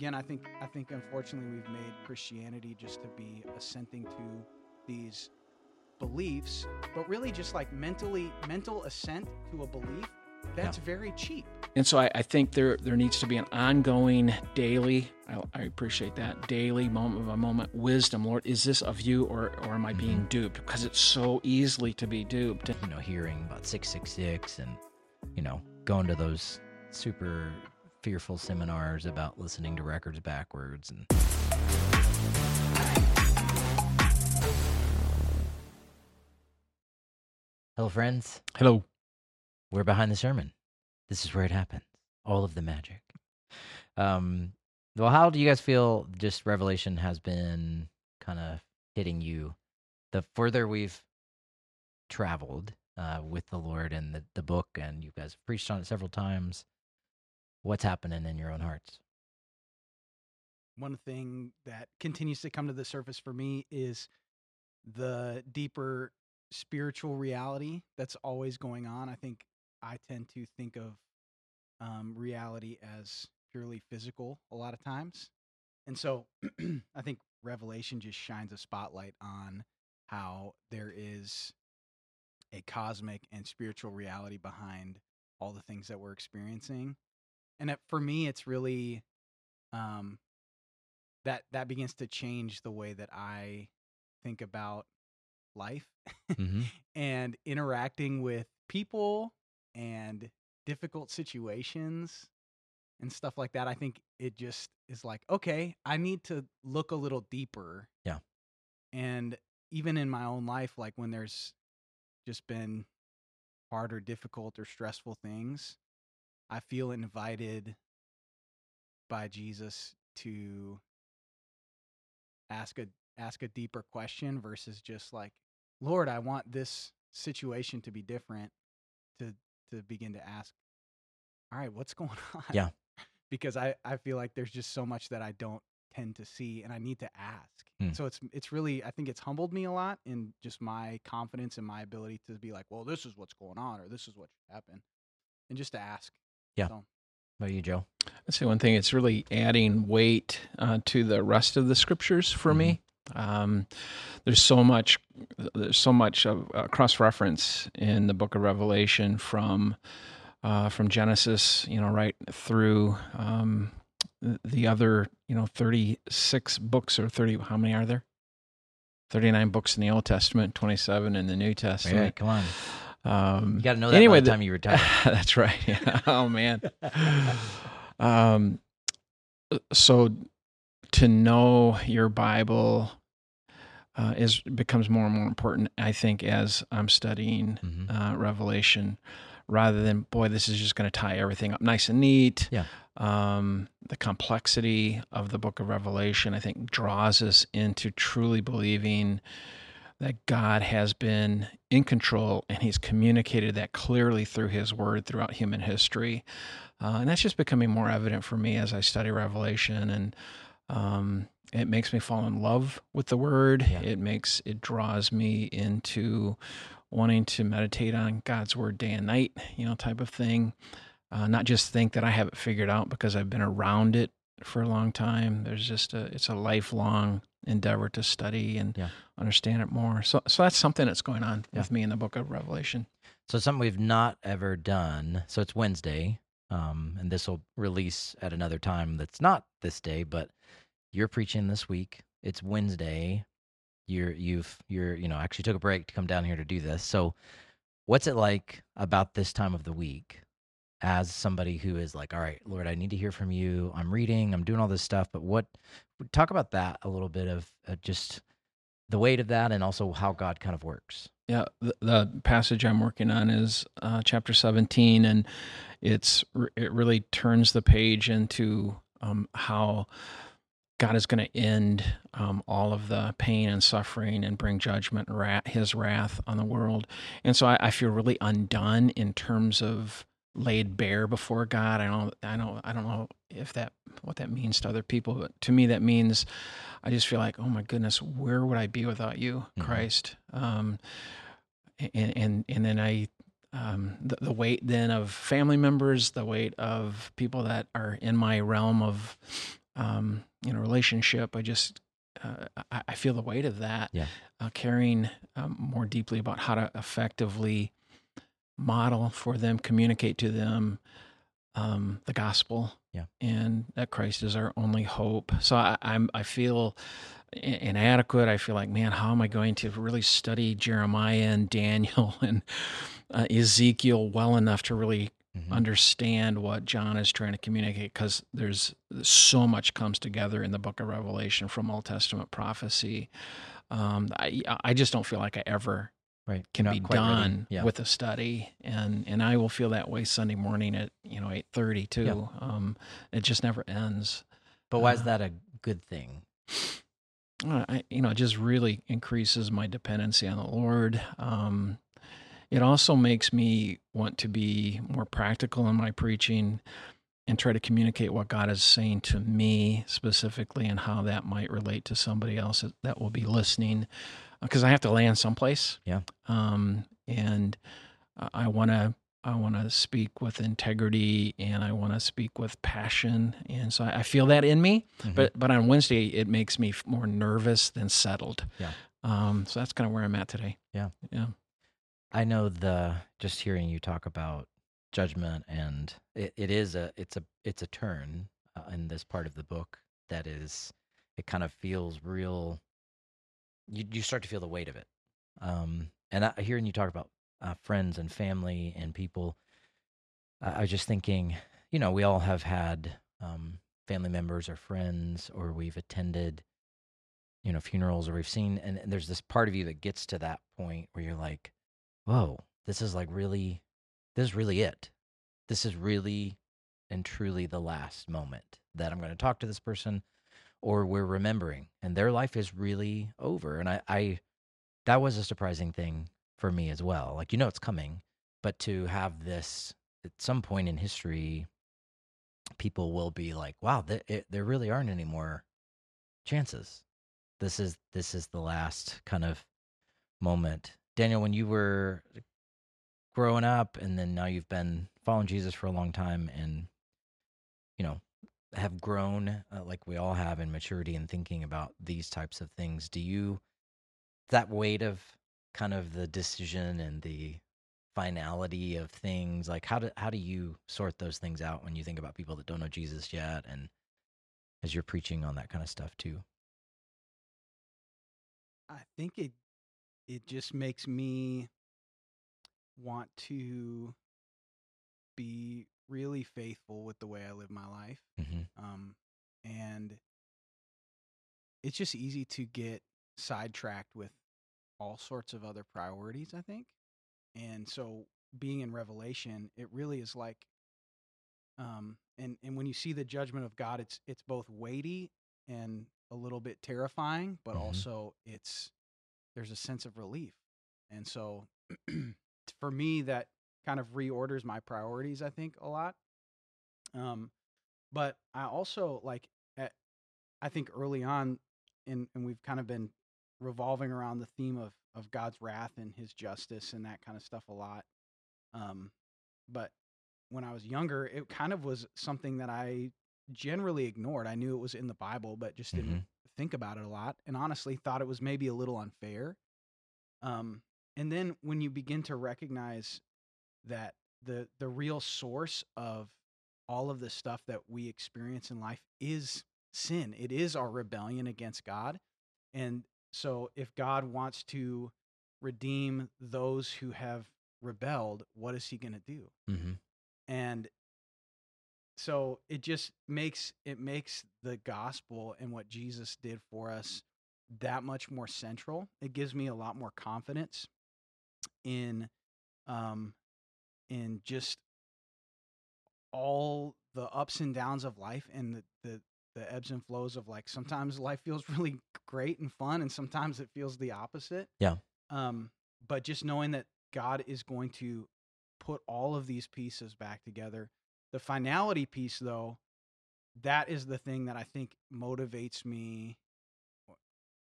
again, I think I think unfortunately we've made Christianity just to be assenting to these beliefs, but really just like mentally mental assent to a belief that's yeah. very cheap. And so I, I, think there there needs to be an ongoing daily. I, I, appreciate that daily moment by moment wisdom. Lord, is this of you or or am I being mm-hmm. duped? Because it's so easily to be duped. You know, hearing about six six six and you know going to those super fearful seminars about listening to records backwards and. Hello, friends. Hello. We're behind the sermon. This is where it happens. All of the magic. Um, well, how do you guys feel? Just Revelation has been kind of hitting you. The further we've traveled uh, with the Lord and the, the book, and you guys have preached on it several times. What's happening in your own hearts? One thing that continues to come to the surface for me is the deeper spiritual reality that's always going on. I think I tend to think of um, reality as purely physical a lot of times. And so I think Revelation just shines a spotlight on how there is a cosmic and spiritual reality behind all the things that we're experiencing. And it, for me, it's really um, that that begins to change the way that I think about life mm-hmm. and interacting with people and difficult situations and stuff like that, I think it just is like, okay, I need to look a little deeper. Yeah. And even in my own life, like when there's just been hard or difficult or stressful things, I feel invited by Jesus to ask a ask a deeper question versus just like, Lord, I want this situation to be different to to begin to ask, all right, what's going on? Yeah. because I, I feel like there's just so much that I don't tend to see and I need to ask. Mm. So it's it's really I think it's humbled me a lot in just my confidence and my ability to be like, well, this is what's going on or this is what should happen. And just to ask. Yeah. So. What about you, Joe? I'd say one thing. It's really adding weight uh, to the rest of the scriptures for mm-hmm. me. Um, there's so much, there's so much of uh, cross reference in the Book of Revelation from uh, from Genesis, you know, right through um, the other, you know, 36 books or 30. How many are there? 39 books in the Old Testament, 27 in the New Testament. Right, come on. Um, you got to know that anyway, by the time you retire. that's right. oh man. um, so to know your Bible uh, is becomes more and more important. I think as I'm studying mm-hmm. uh, Revelation, rather than boy, this is just going to tie everything up nice and neat. Yeah. Um, the complexity of the Book of Revelation, I think, draws us into truly believing that God has been in control and He's communicated that clearly through His Word throughout human history. Uh, and that's just becoming more evident for me as I study Revelation and um, it makes me fall in love with the word. Yeah. It makes it draws me into wanting to meditate on God's word day and night, you know, type of thing. Uh, not just think that I have it figured out because I've been around it for a long time. There's just a it's a lifelong endeavor to study and yeah. understand it more. So so that's something that's going on yeah. with me in the book of Revelation. So something we've not ever done. So it's Wednesday, um, and this will release at another time that's not this day, but you're preaching this week. It's Wednesday. You're you've you're you know actually took a break to come down here to do this. So, what's it like about this time of the week? As somebody who is like, all right, Lord, I need to hear from you. I'm reading, I'm doing all this stuff, but what? Talk about that a little bit of uh, just the weight of that, and also how God kind of works. Yeah, the, the passage I'm working on is uh, chapter 17, and it's it really turns the page into um, how God is going to end um, all of the pain and suffering and bring judgment, and His wrath on the world. And so I, I, feel really undone in terms of laid bare before God. I don't, I don't, I don't know if that what that means to other people, but to me that means I just feel like, oh my goodness, where would I be without you, mm-hmm. Christ? Um, and and and then I um, the, the weight then of family members, the weight of people that are in my realm of um, you know, relationship. I just uh, I, I feel the weight of that. Yeah. Uh, caring um, more deeply about how to effectively model for them, communicate to them um, the gospel. Yeah. And that Christ is our only hope. So I, I'm I feel inadequate. I feel like, man, how am I going to really study Jeremiah and Daniel and uh, Ezekiel well enough to really Mhm. understand what John is trying to communicate because there's so much comes together in the book of Revelation from Old Testament prophecy. Um, I I just don't feel like I ever Right. can Not be done Yeah. with a study, and and I will feel that way Sunday morning at you know eight thirty too. Um, it just never ends. But why is uh, that a good thing? I, you know, it just really increases my dependency on the Lord. Um, it also makes me want to be more practical in my preaching and try to communicate what God is saying to me specifically and how that might relate to somebody else that will be listening. Because I have to land someplace. Yeah. Um, and I want to. I want to speak with integrity and I want to speak with passion. And so I feel that in me Mhm. but but on Wednesday it makes me more nervous than settled. Yeah. Um. So that's kind of where I'm at today. Yeah. Yeah. I know the just hearing you talk about judgment and it, it is a it's a it's a turn uh, in this part of the book that is it kind of feels real you you start to feel the weight of it um and I, hearing you talk about uh, friends and family and people I, was just thinking you know we all have had um family members or friends or we've attended you know funerals or we've seen and, and there's this part of you that gets to that point where you're like whoa, this is like really, this is really it. This is really and truly the last moment that I'm going to talk to this person or we're remembering and their life is really over. And I, I, that was a surprising thing for me as well. Like, you know, it's coming, but to have this at some point in history, people will be like, wow, th- it, there really aren't any more chances. This is, this is the last kind of moment Daniel, when you were growing up and then now you've been following Jesus for a long time and, you know, have grown uh, like we all have in maturity and thinking about these types of things, do you, that weight of kind of the decision and the finality of things, like how do, how do you sort those things out when you think about people that don't know Jesus yet and as you're preaching on that kind of stuff too? I think it it just makes me want to be really faithful with the way I live my life. hmm Um, and it's just easy to get sidetracked with all sorts of other priorities, I think. And so being in Revelation, it really is like um and and when you see the judgment of God, it's it's both weighty and a little bit terrifying, but Mhm. also it's there's a sense of relief. And so for me that kind of reorders my priorities, I think, a lot. Um but I also like at, I think early on in and we've kind of been revolving around the theme of of God's wrath and his justice and that kind of stuff a lot. Um but when I was younger, it kind of was something that I generally ignored. I knew it was in the Bible, but just didn't think about it a lot and honestly thought it was maybe a little unfair. Um and then when you begin to recognize that the the real source of all of the stuff that we experience in life is sin. It is our rebellion against God. And so if God wants to redeem those who have rebelled, what is he going to do? hmm And so it just makes it makes the gospel and what Jesus did for us that much more central. It gives me a lot more confidence in um in just all the ups and downs of life and the, the the ebbs and flows of like sometimes life feels really great and fun and sometimes it feels the opposite. Yeah. Um but just knowing that God is going to put all of these pieces back together. The finality piece though, that is the thing that I think motivates me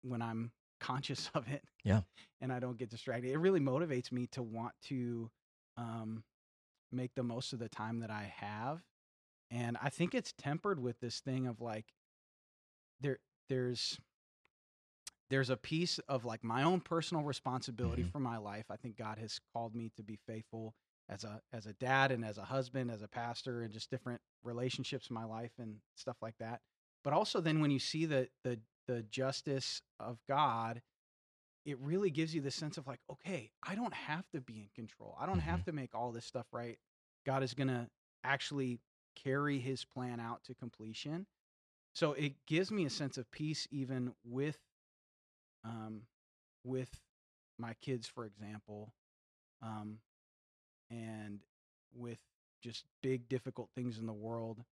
when I'm conscious of it. Yeah. And I don't get distracted. It really motivates me to want to um make the most of the time that I have. And I think it's tempered with this thing of like there there's there's a piece of like my own personal responsibility Mhm. for my life. I think God has called me to be faithful as a as a dad and as a husband, as a pastor, and just different relationships in my life and stuff like that. But also then when you see the the the justice of God, it really gives you the sense of like, okay, I don't have to be in control. I don't have to make all this stuff right. God is gonna actually carry his plan out to completion. So it gives me a sense of peace even with um with my kids, for example, um, and with just big difficult things in the world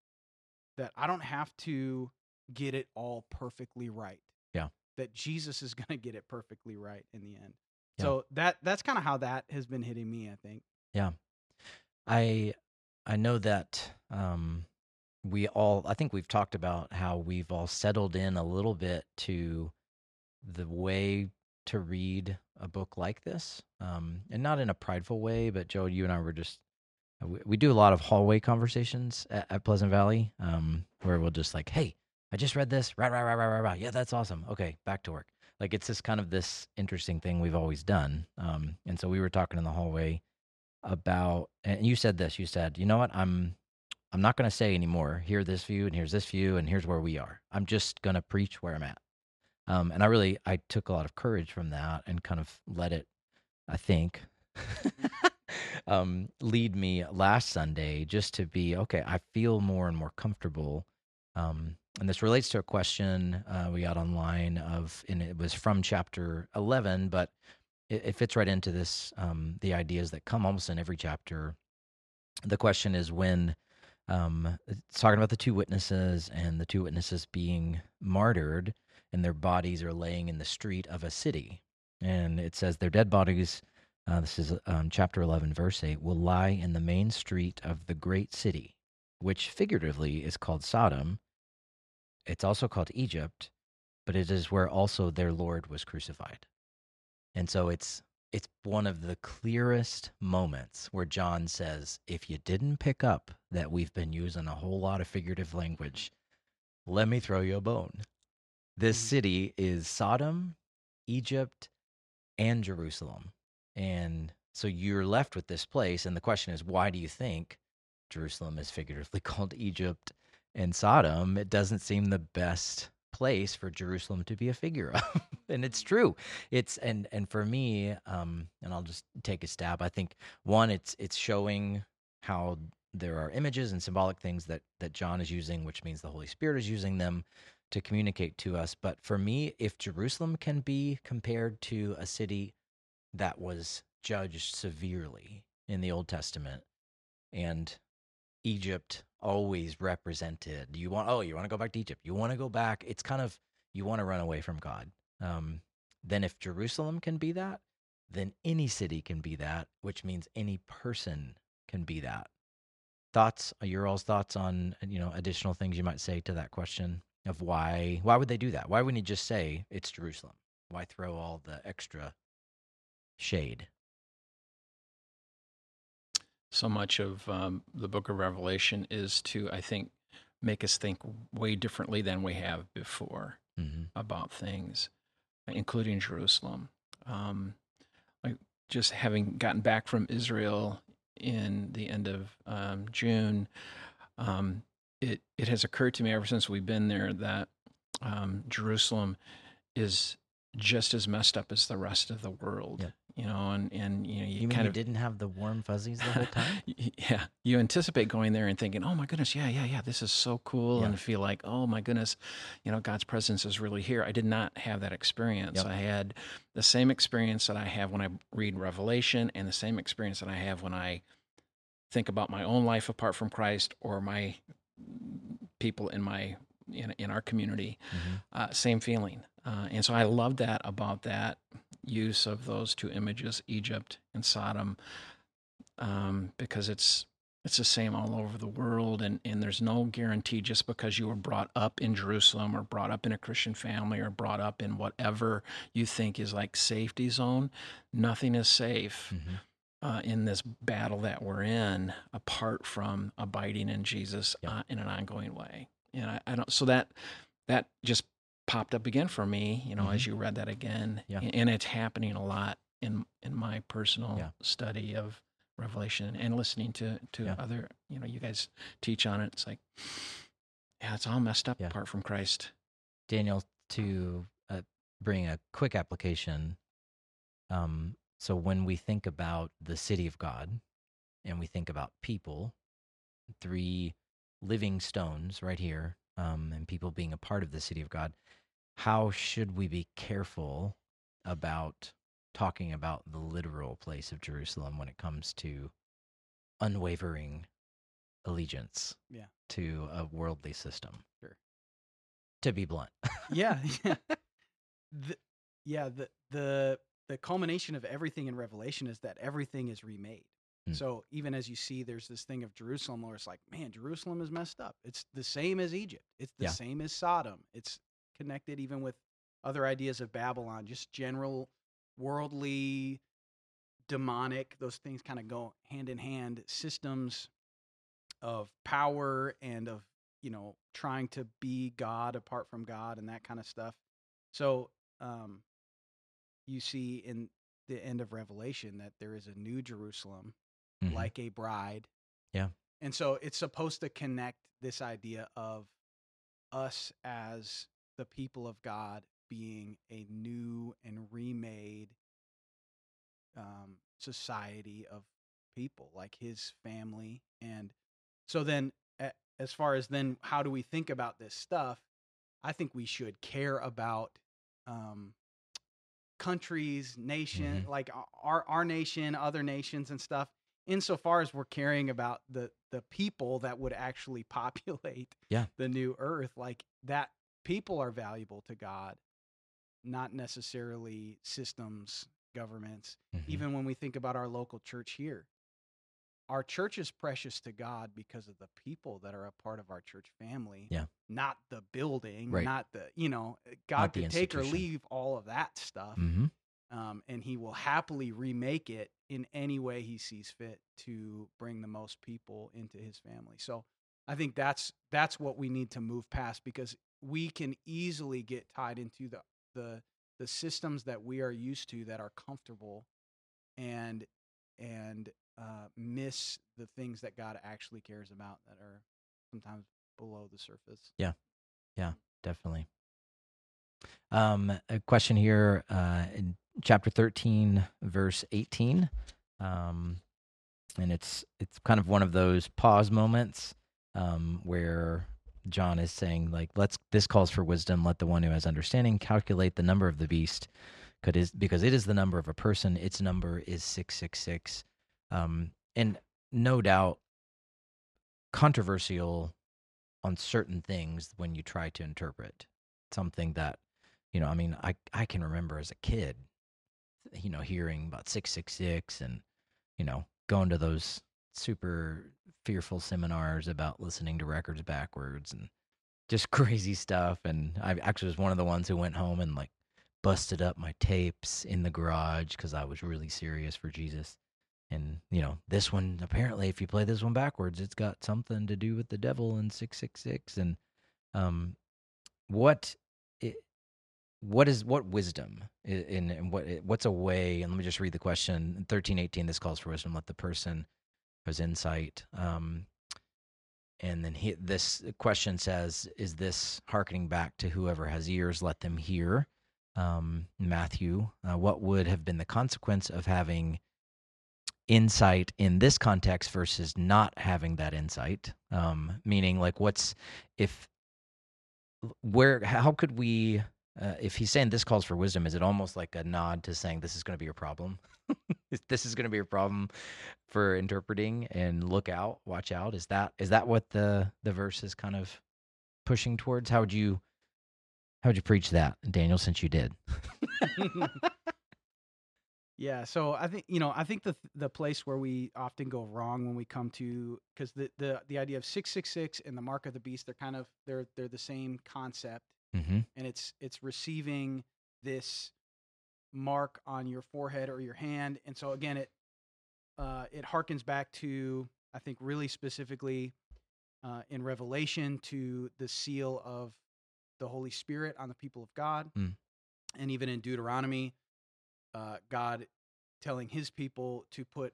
that I don't have to get it all perfectly right. Yeah. That Jesus is going to get it perfectly right in the end. Yeah. So that that's kind of how that has been hitting me, I think. Yeah. I I know that um, we all I think we've talked about how we've all settled in a little bit to the way to read a book like this, um, and not in a prideful way. But Joe, you and I were just we, we do a lot of hallway conversations at, at Pleasant Valley, um, where we'll just like, hey, I just read this, right, right, right, right, right, right. Yeah, that's awesome. Okay, back to work. Like it's just kind of this interesting thing we've always done. Um, and so we were talking in the hallway about and you said this you said you know what i'm i'm not going to say anymore here this view and here's this view and here's where we are i'm just going to preach where i'm at um, and i really i took a lot of courage from that and kind of let it i think um, lead me last sunday just to be okay i feel more and more comfortable um, and this relates to a question uh, we got online of and it was from chapter 11 but it, it fits right into this um, the ideas that come almost in every chapter. The question is when um, it's talking about the two witnesses and the two witnesses being martyred and their bodies are laying in the street of a city. And it says their dead bodies uh, this is um, chapter 11 verse 8 will lie in the main street of the great city which figuratively is called sodom it's also called egypt but it is where also their lord was crucified and so it's it's one of the clearest moments where John says, if you didn't pick up that we've been using a whole lot of figurative language, let me throw you a bone. This Mhm. city is Sodom, Egypt, and Jerusalem. And so you're left with this place. And the question is, why do you think Jerusalem is figuratively called Egypt and Sodom? It doesn't seem the best place for Jerusalem to be a figure of. and it's true it's and and for me um and i'll just take a stab i think one it's it's showing how there are images and symbolic things that that john is using which means the holy spirit is using them to communicate to us but for me if jerusalem can be compared to a city that was judged severely in the old testament and egypt always represented you want oh you want to go back to egypt you want to go back it's kind of you want to run away from god um, then if Jerusalem can be that, then any city can be that, which means any person can be that. Thoughts? uh, Your all's thoughts on you know additional things you might say to that question of why why would they do that? Why wouldn't you just say it's Jerusalem? Why throw all the extra shade? So much of um, the book of revelation is to i think make us think way differently than we have before Mm-hmm. about things including jerusalem um, like just having gotten back from israel in the end of um, june um, it, it has occurred to me ever since we've been there that um, jerusalem is just as messed up as the rest of the world Yep. You know and, and you know you, You kind you of didn't have the warm fuzzies the whole time? Yeah, you anticipate going there and thinking, "Oh my goodness, yeah, yeah, yeah, this is so cool," Yeah. and feel like, "Oh my goodness, you know, God's presence is really here." I did not have that experience. Yep. I had the same experience that I have when I read Revelation, and the same experience that I have when I think about my own life apart from Christ or my people in my in, in our community. Mhm. Uh, same feeling, uh, and so I love that about that use of those two images, Egypt and Sodom, um, because it's it's the same all over the world, and and there's no guarantee just because you were brought up in Jerusalem or brought up in a Christian family or brought up in whatever you think is like safety zone, nothing is safe Mhm. uh, in this battle that we're in apart from abiding in Jesus Yeah. uh, in an ongoing way. And I, I don't. So that that just popped up again for me, you know, as you read that again. Yeah. And it's happening a lot in in my personal Yeah. study of Revelation and listening to to Yeah. other, you know, you guys teach on it. It's like, yeah, it's all messed up apart from Christ. Daniel, to uh, bring a quick application. Um, so when we think about the city of God and we think about people, three living stones right here, um, and people being a part of the city of God, how should we be careful about talking about the literal place of Jerusalem when it comes to unwavering allegiance Yeah. to a worldly system? Sure. To be blunt. yeah, yeah. The, yeah, the the the culmination of everything in Revelation is that everything is remade. Mm. So even as you see, there's this thing of Jerusalem where it's like, man, Jerusalem is messed up. It's the same as Egypt. It's the Yeah. same as Sodom. It's connected even with other ideas of Babylon, just general worldly, demonic. Those things kind of go hand in hand. Systems of power and of you know trying to be God apart from God and that kind of stuff. So um, you see in the end of Revelation that there is a new Jerusalem Mhm. like a bride. Yeah. And so it's supposed to connect this idea of us as the people of God being a new and remade um, society of people, like his family. And so then, as far as then, how do we think about this stuff? I think we should care about um, countries, nation, like our our nation, other nations, and stuff. Insofar as we're caring about the the people that would actually populate Yeah. the new earth, like that, people are valuable to God, not necessarily systems, governments. Mhm. Even when we think about our local church here, our church is precious to God because of the people that are a part of our church family. Yeah. Not the building, Right. not the, you know, God can take or leave all of that stuff. Mhm. Um, and he will happily remake it in any way he sees fit to bring the most people into his family. So I think that's that's what we need to move past because we can easily get tied into the the the systems that we are used to that are comfortable and and uh, miss the things that God actually cares about that are sometimes below the surface. Yeah, yeah, definitely. Um, a question here uh, in chapter 13, verse 18. Um, and it's it's kind of one of those pause moments um, where John is saying, like, let's this calls for wisdom. Let the one who has understanding calculate the number of the beast, could is because it is the number of a person. Its number is six six six. Um, and no doubt controversial on certain things when you try to interpret something that you know i mean i i can remember as a kid you know hearing about 666 and you know going to those super fearful seminars about listening to records backwards and just crazy stuff and i actually was one of the ones who went home and like busted up my tapes in the garage because i was really serious for jesus. And you know this one apparently if you play this one backwards it's got something to do with the devil and 666 and um what it, what is what wisdom in, in what what's a way and let me just read the question 1318 this calls for wisdom let the person has insight um and then he, this question says is this hearkening back to whoever has ears let them hear? Um matthew uh, what would have been the consequence of having insight in this context versus not having that insight? Um meaning like what's if where how could we uh, if he's saying this calls for wisdom is it almost like a nod to saying this is going to be your problem this is going to be a problem for interpreting and look out watch out. Is that is that what the the verse is kind of pushing towards? How would you how would you preach that daniel since you did? Yeah, so I think you know I think the the place where we often go wrong when we come to because the, the the idea of six six six and the mark of the beast they're kind of they're they're the same concept mm-hmm. and it's it's receiving this mark on your forehead or your hand and so again it uh, it harkens back to I think really specifically uh, in Revelation to the seal of the Holy Spirit on the people of God. Mm. And even in Deuteronomy, uh, God telling his people to put,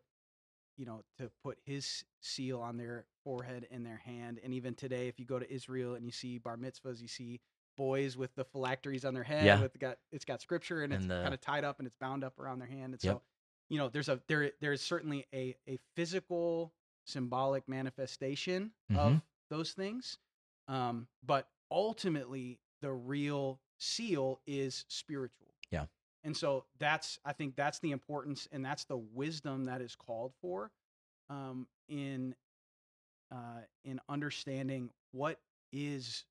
you know, to put his seal on their forehead and their hand. And even today, if you go to Israel and you see bar mitzvahs, you see boys with the phylacteries on their head Yeah. with got it's got scripture and, it's And the- kind of tied up and it's bound up around their hand. And Yep. so, you know, there's a there there's certainly a a physical symbolic manifestation Mhm. of those things. Um, but ultimately the real seal is spiritual. Yeah. And so that's I think that's the importance and that's the wisdom that is called for um, in uh, in understanding what is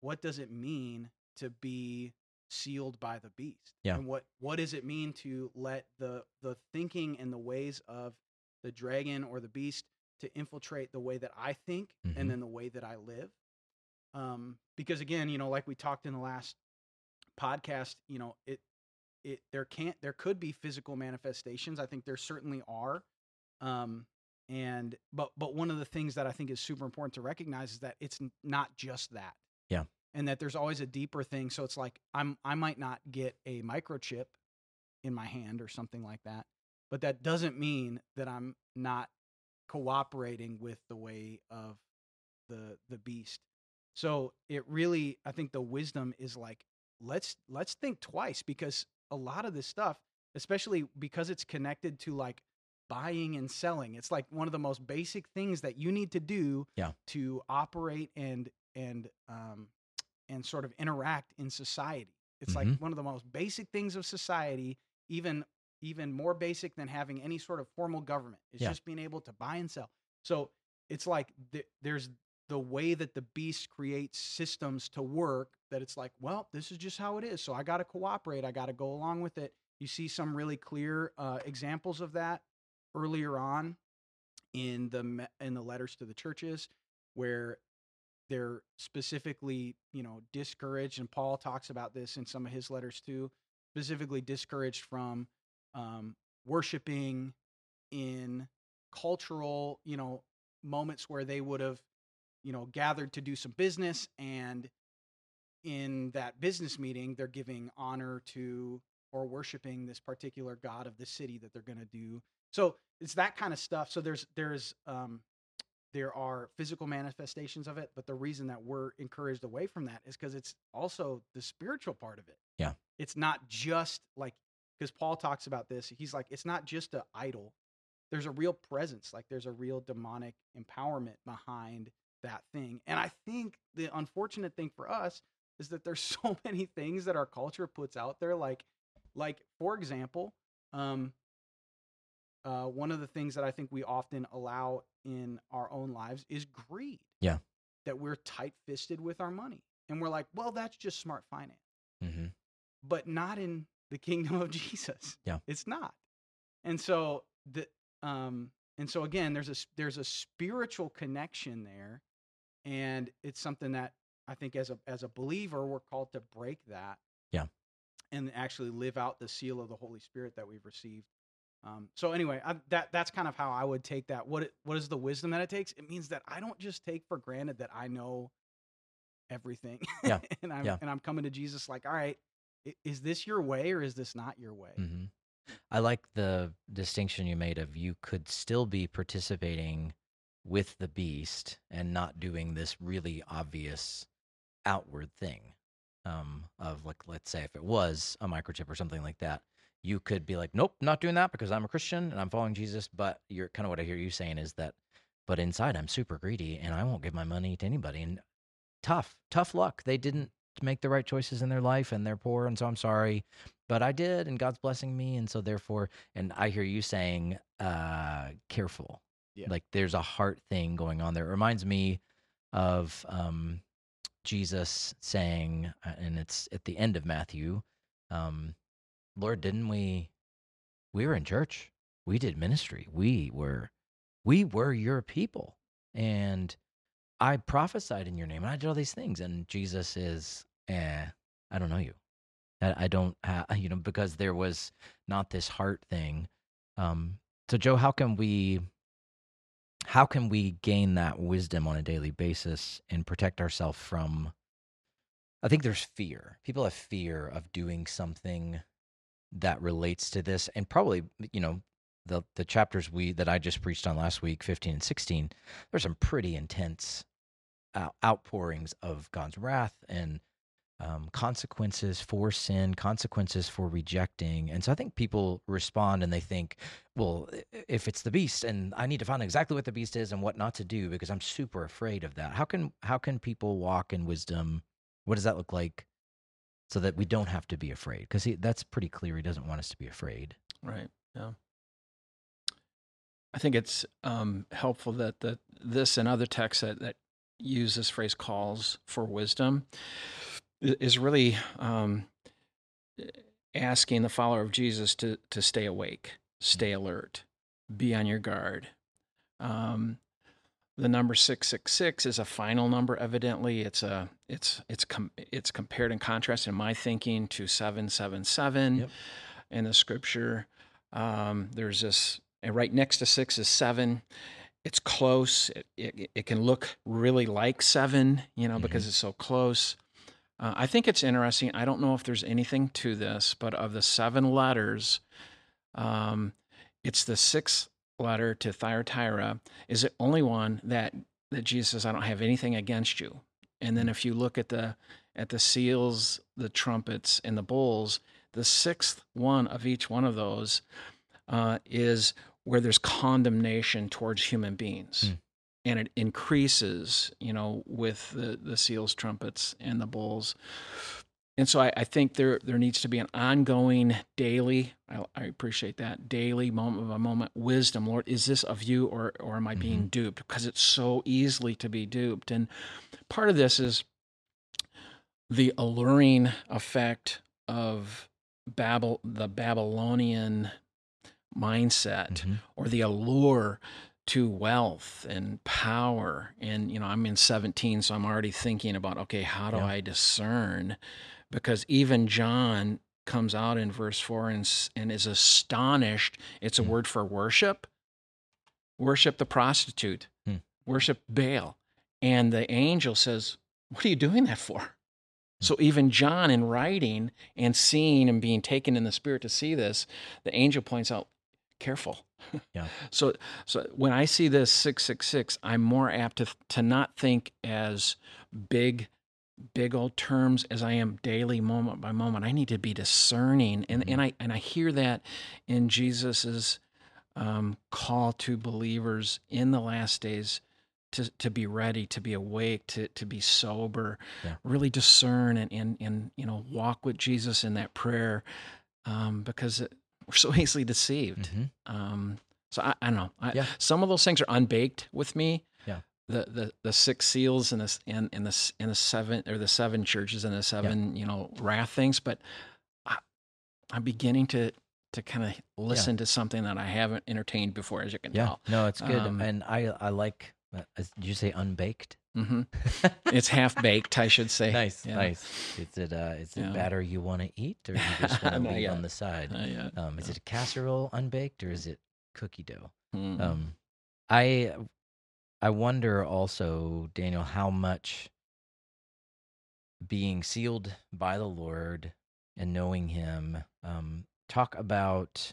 what does it mean to be sealed by the beast? Yeah. and what what does it mean to let the the thinking and the ways of the dragon or the beast to infiltrate the way that i think Mhm. and then the way that i live? Um because again you know like we talked in the last podcast you know it it there can't there could be physical manifestations. I think there certainly are. Um and but but one of the things that i think is super important to recognize is that it's not just that Yeah. and that there's always a deeper thing so it's like i'm i might not get a microchip in my hand or something like that but that doesn't mean that i'm not cooperating with the way of the the beast so it really i think the wisdom is like let's let's think twice because a lot of this stuff especially because it's connected to like buying and selling it's like one of the most basic things that you need to do Yeah. to operate and and um and sort of interact in society it's like Mhm. one of the most basic things of society even even more basic than having any sort of formal government is Yeah. just being able to buy and sell so it's like th- there's the way that the beast creates systems to work that it's like well this is just how it is so i got to cooperate i got to go along with it you see some really clear uh, examples of that earlier on in the in the letters to the churches where they're specifically you know discouraged and paul talks about this in some of his letters too specifically discouraged from um, worshiping in cultural you know moments where they would have you know gathered to do some business and in that business meeting they're giving honor to or worshiping this particular god of the city that they're going to do. So it's that kind of stuff. So there's there's um there are physical manifestations of it but the reason that we're encouraged away from that is because it's also the spiritual part of it. Yeah. it's not just like because paul talks about this he's like it's not just an idol. There's a real presence like there's a real demonic empowerment behind that thing. And i think the unfortunate thing for us is that there's so many things that our culture puts out there like like for example um uh, one of the things that I think we often allow in our own lives is greed. Yeah. That we're tight fisted with our money. And we're like, well, that's just smart finance. hmm But not in the kingdom of Jesus. Yeah. It's not. And so the um and so again there's a there's a spiritual connection there and it's something that I think as a as a believer we're called to break that. Yeah. And actually live out the seal of the Holy Spirit that we've received. Um, so anyway, I, that that's kind of how I would take that. What it, what is the wisdom that it takes? It means that I don't just take for granted that I know everything. Yeah. and I'm Yeah. and I'm coming to Jesus like, all right, is this your way or is this not your way? hmm I like the distinction you made of you could still be participating with the beast and not doing this really obvious outward thing. Um, of like, let's say if it was a microchip or something like that, you could be like, nope, not doing that because I'm a Christian and I'm following Jesus. But you're kind of what I hear you saying is that, but inside I'm super greedy and I won't give my money to anybody. And tough, tough luck. They didn't make the right choices in their life and they're poor. And so I'm sorry, but I did and God's blessing me. And so therefore, and I hear you saying, uh, careful. Yeah. Like there's a heart thing going on there. It reminds me of, um, Jesus saying, uh, and it's at the end of Matthew, um, Lord, didn't we? We were in church. We did ministry. We were, we were your people, and I prophesied in your name, and I did all these things. And Jesus is, eh, I don't know you. I, I don't, ha- you know, because there was not this heart thing. Um, so, Joe, how can we? How can we gain that wisdom on a daily basis and protect ourselves from I think there's fear. People have fear of doing something that relates to this, and probably you know the the chapters we that I just preached on last week, 15 and 16. There's some pretty intense out, outpourings of God's wrath and um, consequences for sin, consequences for rejecting. And so I think people respond and they think, well, if it's the beast and I need to find exactly what the beast is and what not to do because I'm super afraid of that. How can how can people walk in wisdom? What does that look like so that we don't have to be afraid? Because that's pretty clear. He doesn't want us to be afraid. Right. Yeah. I think it's um, helpful that the, this and other texts that, that use this phrase calls for wisdom is really um, asking the follower of Jesus to to stay awake, stay alert, be on your guard. Um, the number six six six is a final number. Evidently, it's a it's it's com- it's compared and contrasted in my thinking to seven seven seven Yep. in the scripture. Um, there's this and right next to six is seven. It's close. It, it, it can look really like seven, you know, Mhm. because it's so close. Uh, I think it's interesting. I don't know if there's anything to this, but of the seven letters, um, it's the sixth letter to Thyatira is the only one that that Jesus says, "I don't have anything against you." And then if you look at the at the seals, the trumpets, and the bowls, the sixth one of each one of those uh, is where there's condemnation towards human beings. Hmm. And it increases, you know, with the, the seals, trumpets, and the bowls. And so I, I think there there needs to be an ongoing daily, I, I appreciate that, daily moment by moment wisdom. Lord, is this of you or, or am I being duped? Because it's so easily to be duped. And part of this is the alluring effect of Babel, the Babylonian mindset Mhm. or the allure to wealth and power and you know i'm in 17 so i'm already thinking about okay how do Yeah. i discern because even john comes out in verse 4 and, and is astonished. It's a Hmm. word for worship. Worship the prostitute. Hmm. worship baal. And the angel says what are you doing that for? So even john in writing and seeing and being taken in the spirit to see this the angel points out careful. Yeah. so so when i see this 666 i'm more apt to to not think as big big old terms as i am daily moment by moment i need to be discerning and Mhm. and i and i hear that in jesus's um, call to believers in the last days to, to be ready, to be awake, to, to be sober, Yeah. really discern and, and, and, you know, walk with Jesus in that prayer um, because it, we're so easily deceived. Mhm. Um, so I, I don't know. I, Yeah. Some of those things are unbaked with me. Yeah. The, the, the six seals and the, and, and the, and the seven or the seven churches and the seven, you know, wrath things. But I, I'm beginning to, to kind of listen to something that I haven't entertained before, as you can Yeah. tell. No, it's good. Um, and I I like. Uh, did you say unbaked? hmm It's half baked, I should say. nice, Yeah. nice. Is it uh is it Yeah. batter you want to eat or you just want to leave yet. on the side? Yeah. Um, is yeah. it a casserole unbaked or is it cookie dough? Mhm. Um, I I wonder also, Daniel, how much being sealed by the Lord and knowing Him. Um, talk about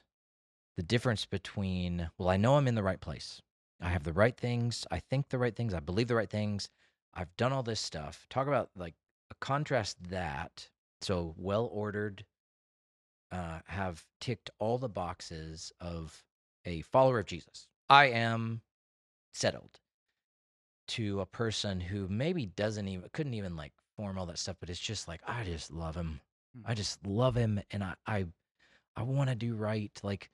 the difference between well, I know I'm in the right place. I have the right things. I think the right things. I believe the right things. I've done all this stuff. Talk about like a contrast that. So well ordered, uh, have ticked all the boxes of a follower of Jesus. I am settled to a person who maybe doesn't even couldn't even like form all that stuff, but it's just like I just love him. I just love him, and I I I want to do right. Like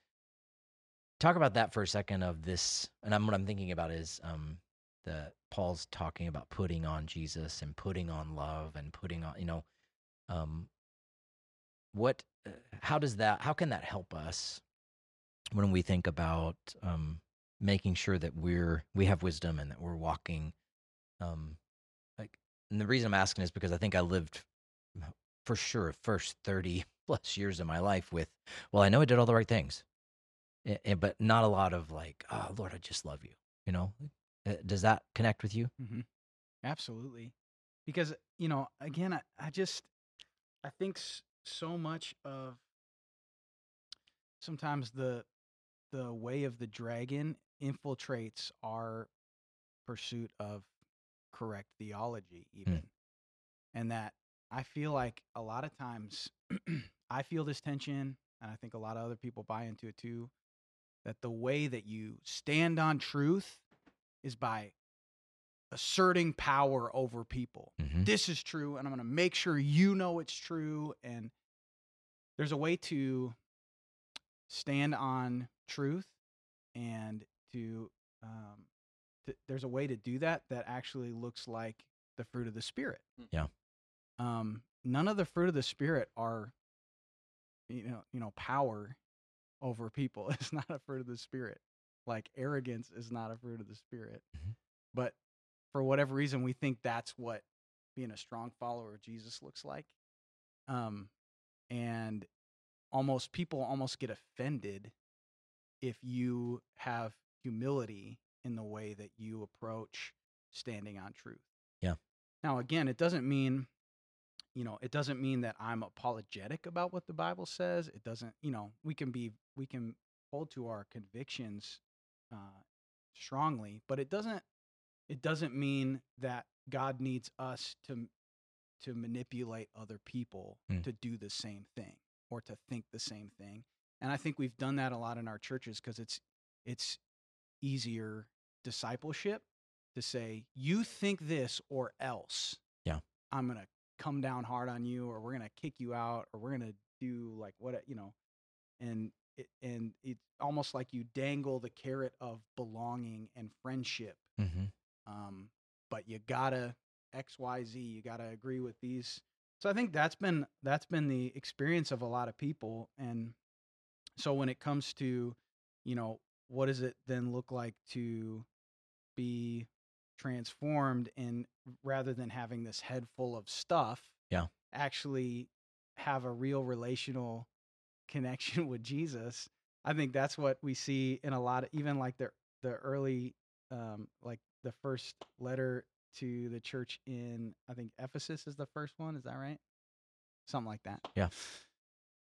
talk about that for a second of this, and I'm what I'm thinking about is um the Paul's talking about putting on Jesus and putting on love and putting on you know um what uh, how does that how can that help us when we think about um making sure that we're we have wisdom and that we're walking um like and the reason i'm asking is because i think i lived for sure first 30 plus years of my life with well i know i did all the right things. A- a- but not a lot of like oh lord i just love you you know? Uh, does that connect with you? Absolutely. because you know again I, I just i think so much of sometimes the the way of the dragon infiltrates our pursuit of correct theology even and that i feel like a lot of times i feel this tension and i think a lot of other people buy into it too that the way that you stand on truth is by asserting power over people Mhm. this is true and i'm going to make sure you know it's true and there's a way to stand on truth and to um to, there's a way to do that that actually looks like the fruit of the spirit Mm. Yeah. um none of the fruit of the spirit are you know you know power over people it's not a fruit of the spirit like arrogance is not a fruit of the spirit Mhm. but for whatever reason we think that's what being a strong follower of jesus looks like um and almost people almost get offended if you have humility in the way that you approach standing on truth Yeah. now again it doesn't mean you know it doesn't mean that i'm apologetic about what the bible says it doesn't you know we can be we can hold to our convictions uh, strongly but it doesn't it doesn't mean that god needs us to to manipulate other people Mm. to do the same thing or to think the same thing and i think we've done that a lot in our churches because it's it's easier discipleship to say you think this or else Yeah. i'm gonna come down hard on you or we're gonna kick you out or we're gonna do like what you know and it, and it's almost like you dangle the carrot of belonging and friendship Mhm. um, but you gotta X Y Z. You gotta agree with these. So I think that's been that's been the experience of a lot of people. And so when it comes to, you know, what does it then look like to be transformed and rather than having this head full of stuff, Yeah. actually have a real relational connection with Jesus. I think that's what we see in a lot of even like the the early um like the first letter to the church in I think Ephesus is the first one, is that right? Something like that. Yeah.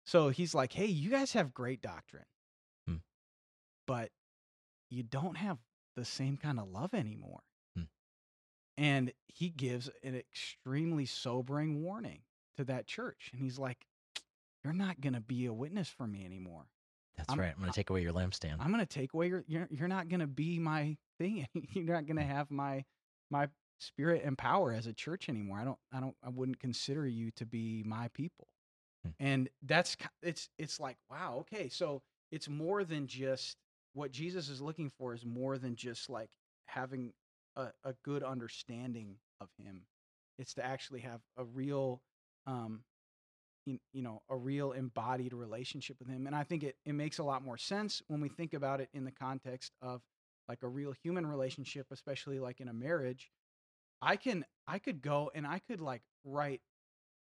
So he's like, "Hey, you guys have great doctrine. Hmm. But you don't have the same kind of love anymore." Hmm. And he gives an extremely sobering warning to that church. And he's like, "You're not going to be a witness for me anymore. That's I'm- right. I'm going to take away your lampstand. I'm going to take away your you're, you're not going to be my thing. you're not going to have my my spirit and power as a church anymore. I don't I don't I wouldn't consider you to be my people. Hmm. And that's it's it's like wow, okay. So it's more than just what Jesus is looking for is more than just like having a, a good understanding of him. It's to actually have a real um you, you know a real embodied relationship with him and i think it, it makes a lot more sense when we think about it in the context of like a real human relationship especially like in a marriage i can i could go and i could like write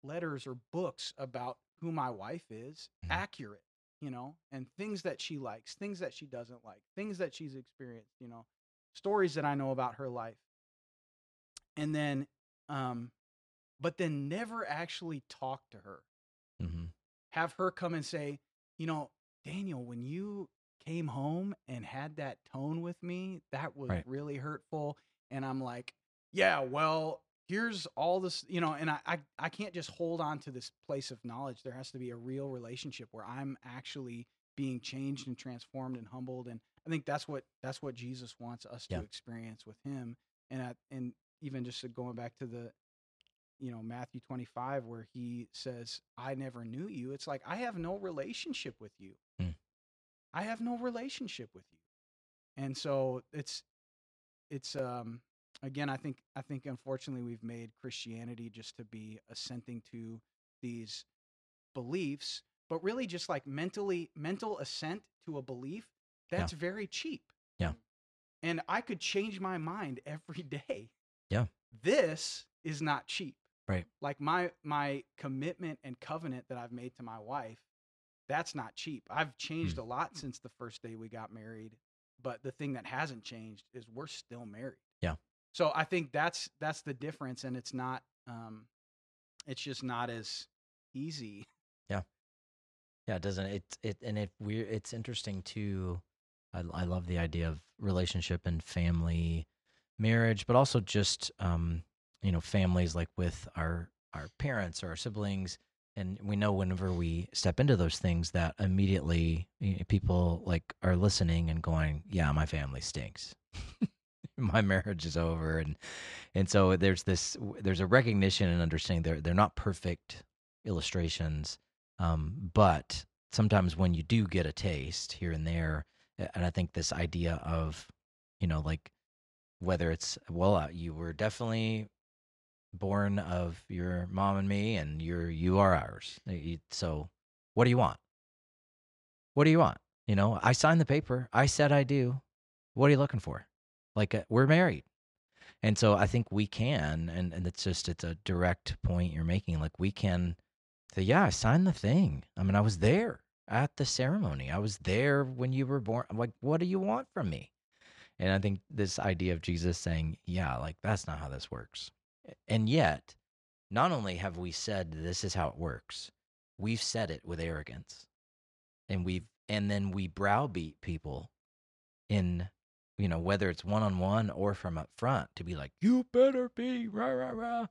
letters or books about who my wife is Mhm. accurate you know and things that she likes things that she doesn't like things that she's experienced you know stories that i know about her life and then um but then never actually talk to her Mm-hmm. have her come and say, you know, Daniel, when you came home and had that tone with me, that was Right. really hurtful. And I'm like, yeah, well, here's all this, you know, and I, I I can't just hold on to this place of knowledge. There has to be a real relationship where I'm actually being changed and transformed and humbled. And I think that's what that's what Jesus wants us Yeah. to experience with him. And at, and even just going back to the you know Matthew 25 where he says I never knew you it's like I have no relationship with you Mm. I have no relationship with you and so it's it's um again I think I think unfortunately we've made Christianity just to be assenting to these beliefs but really just like mentally mental assent to a belief Yeah. that's very cheap Yeah. and I could change my mind every day Yeah. this is not cheap Right. like my my commitment and covenant that I've made to my wife, that's not cheap. I've changed Hmm. a lot since the first day we got married, but the thing that hasn't changed is we're still married. Yeah. So I think that's that's the difference, and it's not. Um, it's just not as easy. Yeah, yeah. it doesn't it it and it weird it's interesting too. I I love the idea of relationship and family, marriage, but also just um, you know, families like with our our parents or our siblings and we know whenever we step into those things that immediately you know, people like are listening and going, "Yeah, my family stinks." my marriage is over and and so there's this there's a recognition and understanding they're they're not perfect illustrations um, but sometimes when you do get a taste here and there, and I think this idea of, you know, like whether it's, well, uh, you were definitely born of your mom and me, and you're, you are ours. So what do you want? What do you want? You know, I signed the paper. I said I do. What are you looking for? Like, uh, we're married. And so I think we can, and, and it's just, it's a direct point you're making. Like, we can so yeah, I signed the thing. I mean, I was there at the ceremony. I was there when you were born. I'm like, what do you want from me? And I think this idea of Jesus saying, yeah, like that's not how this works. And yet, not only have we said this is how it works, we've said it with arrogance. And we've and then we browbeat people in you know, whether it's one on one or from up front to be like, you better be rah rah rah.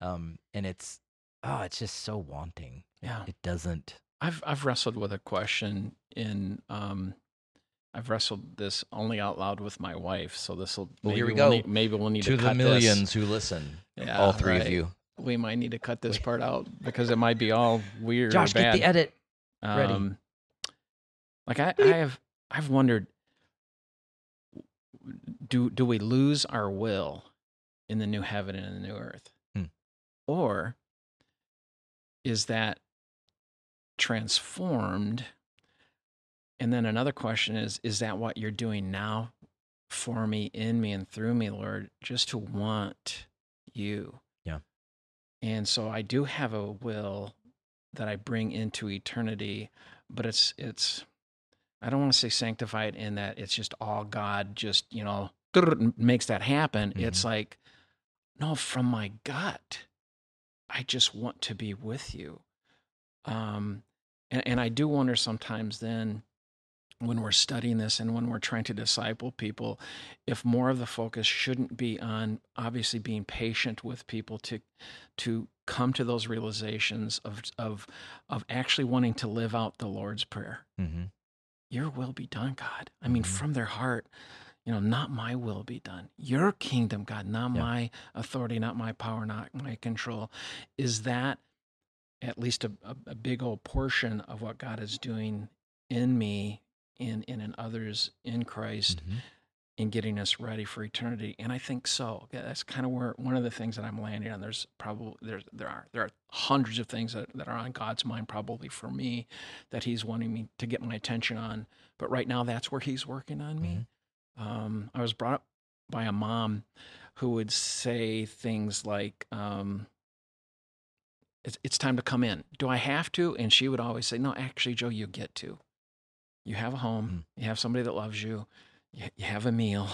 Um, and it's oh, it's just so wanting. Yeah. It doesn't. I've I've wrestled with a question in um I've wrestled this only out loud with my wife, so this will Well, maybe here we we'll go. need, maybe we'll need to to the millions who listen, Yeah, all three of you. We might need to cut this part out because it might be all weird. Josh, get the edit. ready. Um, like I, I have I've wondered do do we lose our will in the new heaven and the new earth? Hmm. Or is that transformed? And then another question is is that what you're doing now for me, in me, and through me, Lord, just to want you? Yeah. And so I do have a will that I bring into eternity, but it's it's I don't want to say sanctified in that it's just all God just, you know, makes that happen. It's like no, from my gut. I just want to be with you. Um and, and I do wonder sometimes then when we're studying this and when we're trying to disciple people, if more of the focus shouldn't be on obviously being patient with people to to come to those realizations of of of actually wanting to live out the Lord's prayer. Mm-hmm. Your will be done, God. I mean, Mhm. from their heart, you know, not my will be done. Your kingdom, God, not Yeah. my authority, not my power, not my control. Is that at least a, a, a big old portion of what God is doing in me and, and in others in Christ Mm-hmm. In getting us ready for eternity? And I think so. That's kind of where one of the things that I'm landing on. There's probably there's there are there are hundreds of things that, that are on God's mind probably for me that He's wanting me to get my attention on. But right now, that's where He's working on me. Um, I was brought up by a mom who would say things like, um, it's, it's time to come in. Do I have to? And she would always say, No, actually, Joe, you get to. You have a home, you have somebody that loves you, you, have a meal.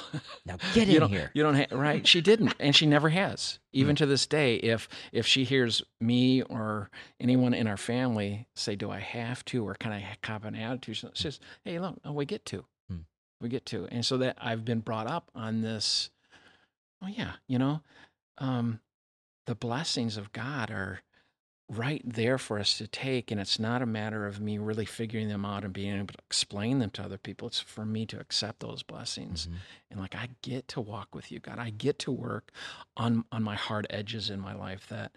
Now get in here. You don't have right. She didn't, and she never has. Even to this day, if if she hears me or anyone in our family say, "Do I have to?" or "Can I cop an attitude, she says, "Hey, look, oh, we get to, Hmm. we get to." And so that I've been brought up on this. Oh yeah, you know, um, the blessings of God are right there for us to take and it's not a matter of me really figuring them out and being able to explain them to other people it's for me to accept those blessings Mhm. and like I get to walk with you, God. I get to work on on my hard edges in my life that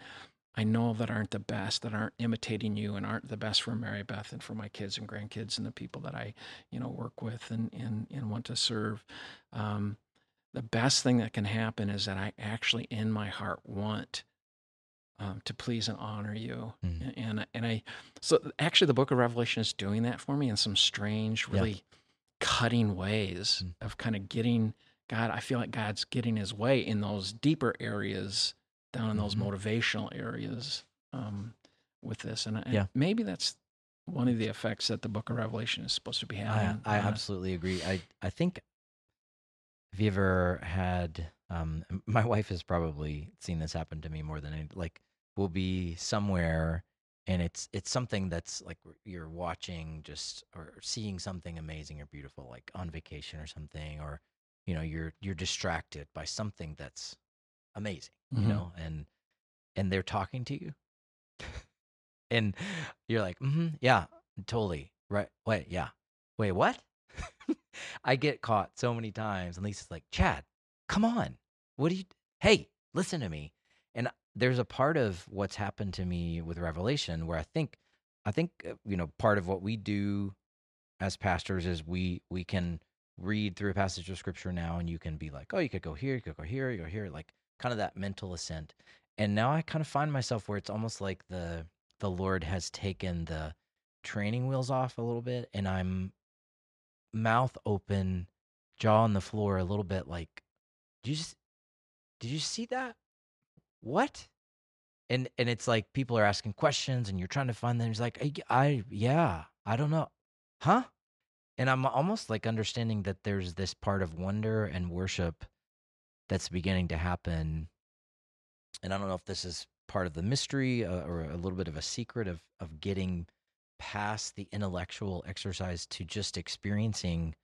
I know that aren't the best, that aren't imitating you and aren't the best for Mary Beth and for my kids and grandkids and the people that I, you know, work with and and, and want to serve. Um, the best thing that can happen is that I actually in my heart want um, to please and honor you. Mhm. And and I so actually the book of Revelation is doing that for me in some strange, Yeah. really cutting ways Mm. of kind of getting God. I feel like God's getting his way in those deeper areas, down in those Mhm. motivational areas um, with this. And, and Yeah. maybe that's one of the effects that the book of Revelation is supposed to be I, having. I on us. absolutely agree. I I think have you ever had Um, my wife has probably seen this happen to me more than any, like we'll be somewhere and it's it's something that's like you're watching just or seeing something amazing or beautiful like on vacation or something or you know you're you're distracted by something that's amazing you Mhm. know and and they're talking to you and you're like mm-hmm, yeah totally right wait yeah wait what i get caught so many times and lisa's like chad come on what do you hey listen to me there's a part of what's happened to me with revelation where i think i think uh, you know part of what we do as pastors is we we can read through a passage of scripture now and you can be like oh you could go here you could go here you go here like kind of that mental assent. and now i kind of find myself where it's almost like the the lord has taken the training wheels off a little bit and i'm mouth open jaw on the floor a little bit like did you just did you see that what? And and it's like people are asking questions and you're trying to find them He's like I, I yeah i don't know. Huh? And i'm almost like understanding that there's this part of wonder and worship that's beginning to happen. And i don't know if this is part of the mystery uh, or a little bit of a secret of of getting past the intellectual exercise to just experiencing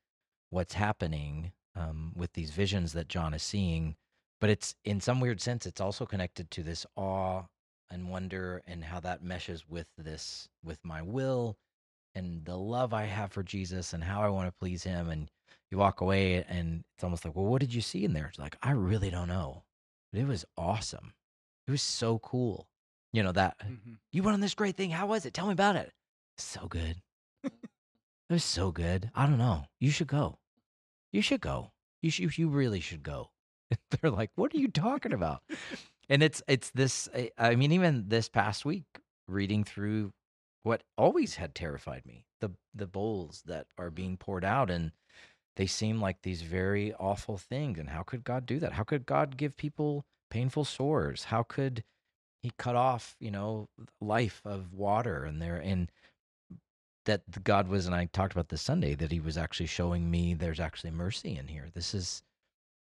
what's happening um, with these visions that john is seeing but it's in some weird sense it's also connected to this awe and wonder and how that meshes with this with my will and the love i have for jesus and how i want to please him and you walk away and it's almost like well what did you see in there? It's like i really don't know. But it was awesome. It was so cool. You know that Mhm. you went on this great thing. How was it? Tell me about it. So good. It was so good. I don't know. You should go. You should go. You should you really should go they're like what are you talking about? And it's it's this I- mean even this past week reading through what always had terrified me the the bowls that are being poured out and they seem like these very awful things and how could god do that? How could god give people painful sores? How could he cut off you know life of water? And there and that god was and i talked about this sunday that he was actually showing me there's actually mercy in here. This is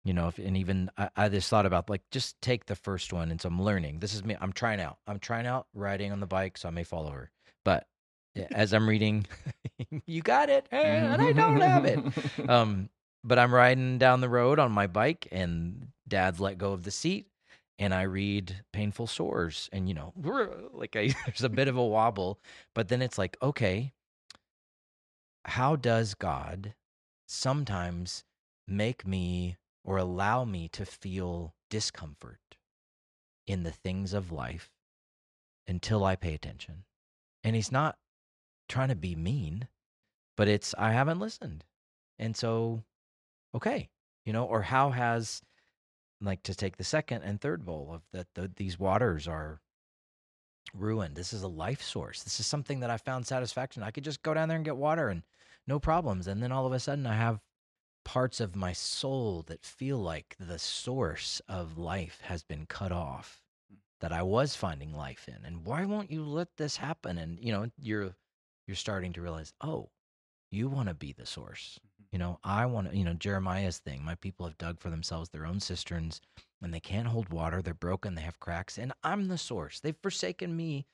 you know if, and even I, I just thought about like just take the first one and so i'm learning. This is me i'm trying out. I'm trying out riding on the bike so i may fall over. But eh, as i'm reading you got it eh, and i don't have it. Um but i'm riding down the road on my bike and dad's let go of the seat and i read painful sores and you know like I, there's a bit of a wobble but then it's like okay how does god sometimes make me or allow me to feel discomfort in the things of life until i pay attention. And he's not trying to be mean but it's i haven't listened. And so okay you know or how has like to take the second and third bowl of that the, these waters are ruined. This is a life source. This is something that i found satisfaction. I could just go down there and get water and no problems. And then all of a sudden i have parts of my soul that feel like the source of life has been cut off mm. that i was finding life in and why won't you let this happen? And you know you're you're starting to realize oh you want to be the source. Mm-hmm. You know i want to you know jeremiah's thing my people have dug for themselves their own cisterns and they can't hold water they're broken they have cracks and i'm the source. They've forsaken me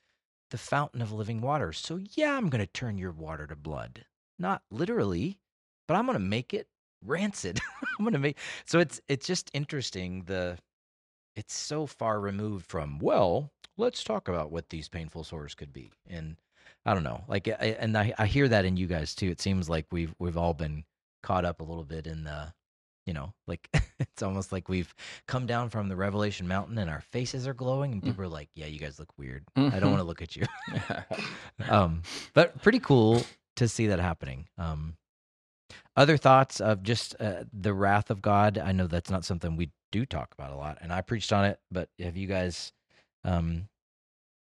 the fountain of living water. So yeah i'm going to turn your water to blood. Not literally but i'm going to make it rancid i'm going to make so it's it's just interesting the it's so far removed from well let's talk about what these painful sores could be and i don't know like I, and I, I hear that in you guys too it seems like we've we've all been caught up a little bit in the you know like it's almost like we've come down from the revelation mountain and our faces are glowing and Mm. people are like yeah you guys look weird i don't Mhm. want to look at you um but pretty cool to see that happening um other thoughts of just uh, the wrath of god? I know that's not something we do talk about a lot and i preached on it but have you guys um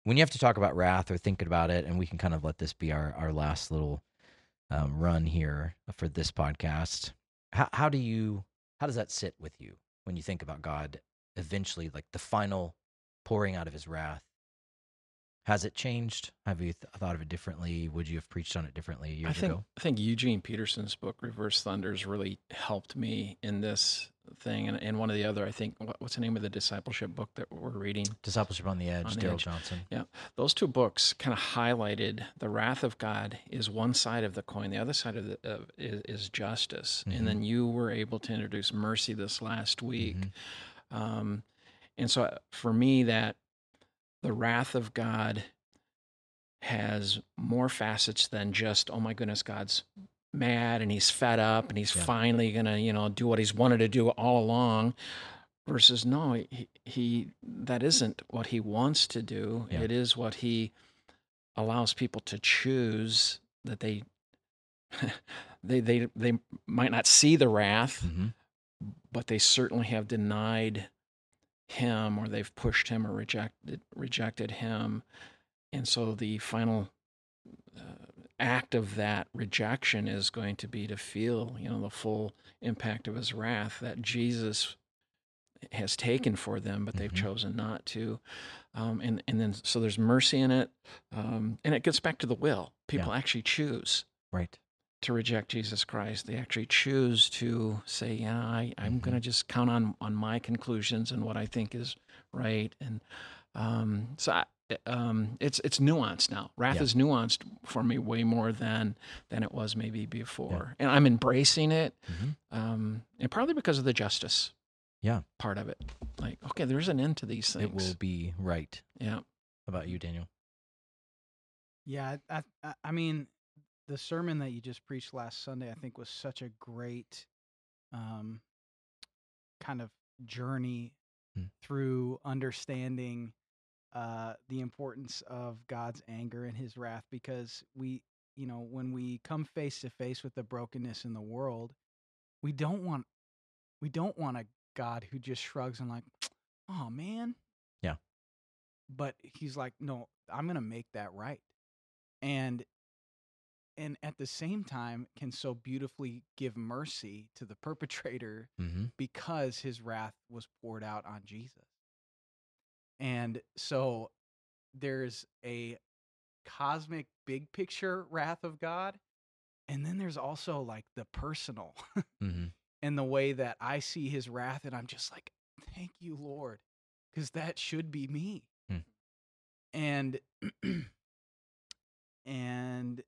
when you have to talk about wrath or thinking about it and we can kind of let this be our our last little um, run here for this podcast how, how do you how does that sit with you when you think about god eventually like the final pouring out of his wrath has it changed have you th- thought of it differently would you have preached on it differently years I think ago I think Eugene Peterson's book Reverse Thunders really helped me in this thing, and, and one of the other, I think, what, what's the name of the discipleship book that we're reading? Discipleship on the Edge, Darrell. Johnson. Those two books kind of highlighted the wrath of God is one side of the coin. The other side of the of, is, is justice, Mhm. and then you were able to introduce mercy this last week. Mhm. Um, and so uh, for me, that the wrath of God has more facets than just, oh my goodness, God's mad and he's fed up and he's Yeah. finally going to, you know, do what he's wanted to do all along versus no, he, he that isn't what he wants to do. Yeah. It is what he allows people to choose that they they they they might not see the wrath Mhm. but they certainly have denied him or they've pushed him or rejected rejected him and so the final uh, act of that rejection is going to be to feel you know the full impact of his wrath that Jesus has taken for them but they've Mhm. chosen not to um, and and then so there's mercy in it um, and it gets back to the will people actually choose Right. To reject Jesus Christ. They actually choose to say, "Yeah, I, I'm Mhm. going to just count on on my conclusions and what I think is right." And um, so I, um, it's it's nuanced now. Wrath Yeah. is nuanced for me way more than than it was maybe before, and I'm embracing it. Mhm. Um, and partly because of the justice, Yeah. part of it. Like, okay, there's an end to these things. It will be right. yeah, How about you, Daniel? Yeah, I, I, I mean, the sermon that you just preached last Sunday, I think, was such a great um, kind of journey Hmm. through understanding uh, the importance of God's anger and His wrath. Because we, you know, when we come face to face with the brokenness in the world, we don't want, we don't want a God who just shrugs and like, oh man, Yeah. But He's like, no, I'm gonna make that right and and at the same time can so beautifully give mercy to the perpetrator Mm-hmm. because his wrath was poured out on Jesus. And so there's a cosmic big picture wrath of God and then there's also like the personal Mm-hmm. and the way that I see his wrath and I'm just like thank you Lord cuz that should be me. Hmm. And and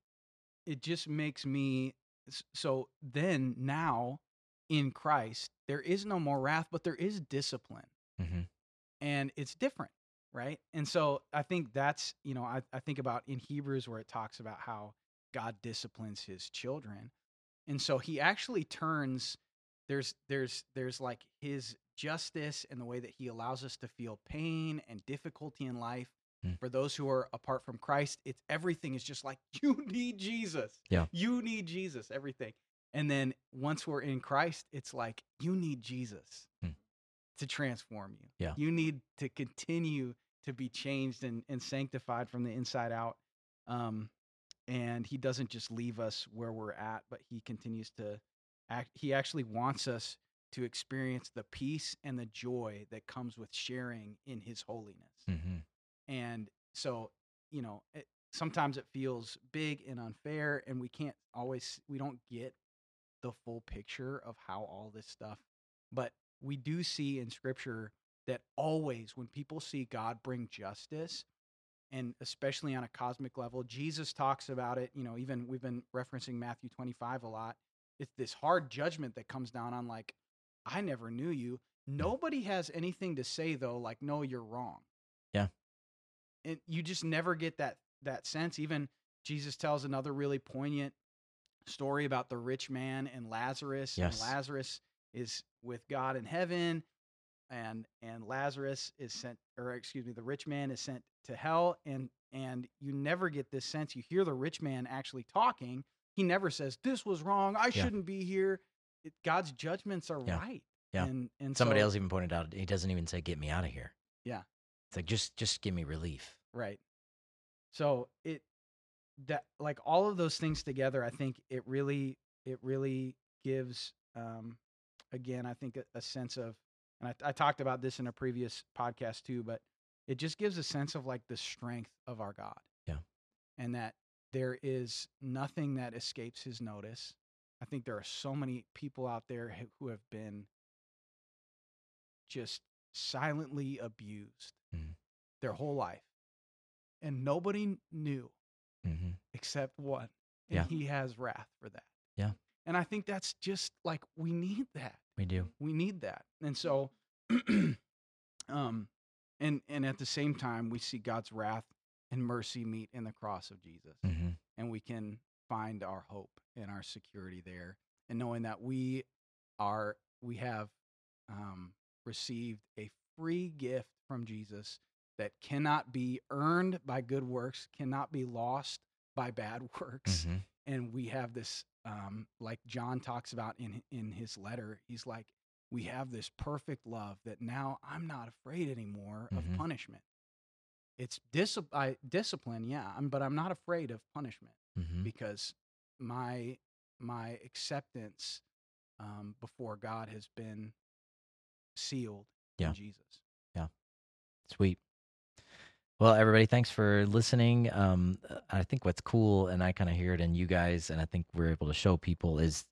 it just makes me so then now in Christ there is no more wrath but there is discipline. Mm-hmm. and it's different right? And so i think that's you know I, I think about in hebrews where it talks about how god disciplines his children. And so he actually turns there's there's there's like his justice and the way that he allows us to feel pain and difficulty in life Mm. for those who are apart from christ it's everything is just like you need jesus Yeah. you need jesus everything and then once we're in christ it's like you need jesus Mm. to transform you Yeah. you need to continue to be changed and, and sanctified from the inside out um, and he doesn't just leave us where we're at but he continues to act he actually wants us to experience the peace and the joy that comes with sharing in his holiness Mm-hmm. And so you know it, sometimes it feels big and unfair and we can't always we don't get the full picture of how all this stuff but we do see in scripture that always when people see god bring justice and especially on a cosmic level jesus talks about it you know even we've been referencing matthew 25 a lot it's this hard judgment that comes down on like i never knew you. Nobody has anything to say though like no you're wrong. Yeah. And you just never get that that sense even jesus tells another really poignant story about the rich man and lazarus Yes. and lazarus is with god in heaven and and lazarus is sent or excuse me the rich man is sent to hell and and you never get this sense you hear the rich man actually talking he never says this was wrong i Yeah. shouldn't be here it, god's judgments are Yeah. right Yeah. and and Somebody so- else even pointed out he doesn't even say "get me out of here." Yeah. It's like just just give me relief. Right. So it that like all of those things together, I think it really it really gives um again, I think a, a sense of and I, I talked about this in a previous podcast too, but it just gives a sense of like the strength of our God. Yeah. And that there is nothing that escapes his notice. I think there are so many people out there who- who have been just silently abused Mhm. their whole life. And nobody knew hmm except one. And Yeah. he has wrath for that. Yeah. And I think that's just like we need that. We do. We need that. And so um and and at the same time we see God's wrath and mercy meet in the cross of Jesus. hmm And we can find our hope and our security there. And knowing that we are we have um received a free gift from Jesus that cannot be earned by good works, cannot be lost by bad works. Hmm and we have this um, like john talks about in in his letter he's like we have this perfect love that now i'm not afraid anymore Mhm. of punishment. It's dis- I, discipline yeah I'm, but i'm not afraid of punishment hmm because my my acceptance um, before god has been sealed Yeah. in jesus Yeah. Sweet. Well, everybody, thanks for listening. Um, uh, I think what's cool, and I kind of hear it in you guys, and I think we're able to show people is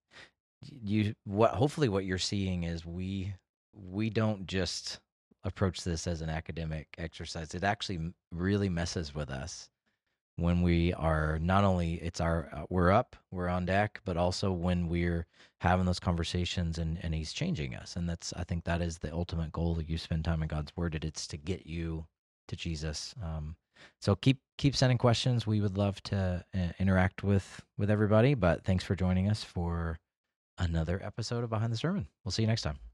you what. Hopefully, what you're seeing is we we don't just approach this as an academic exercise. It actually really messes with us when we are not only it's our uh, we're up, we're on deck, but also when we're having those conversations and and he's changing us, and that's I think that is the ultimate goal that you spend time in God's Word. It it's to get you to Jesus. Um, so keep keep sending questions. We would love to uh, interact with with everybody. But thanks for joining us for another episode of Behind the Sermon. We'll see you next time.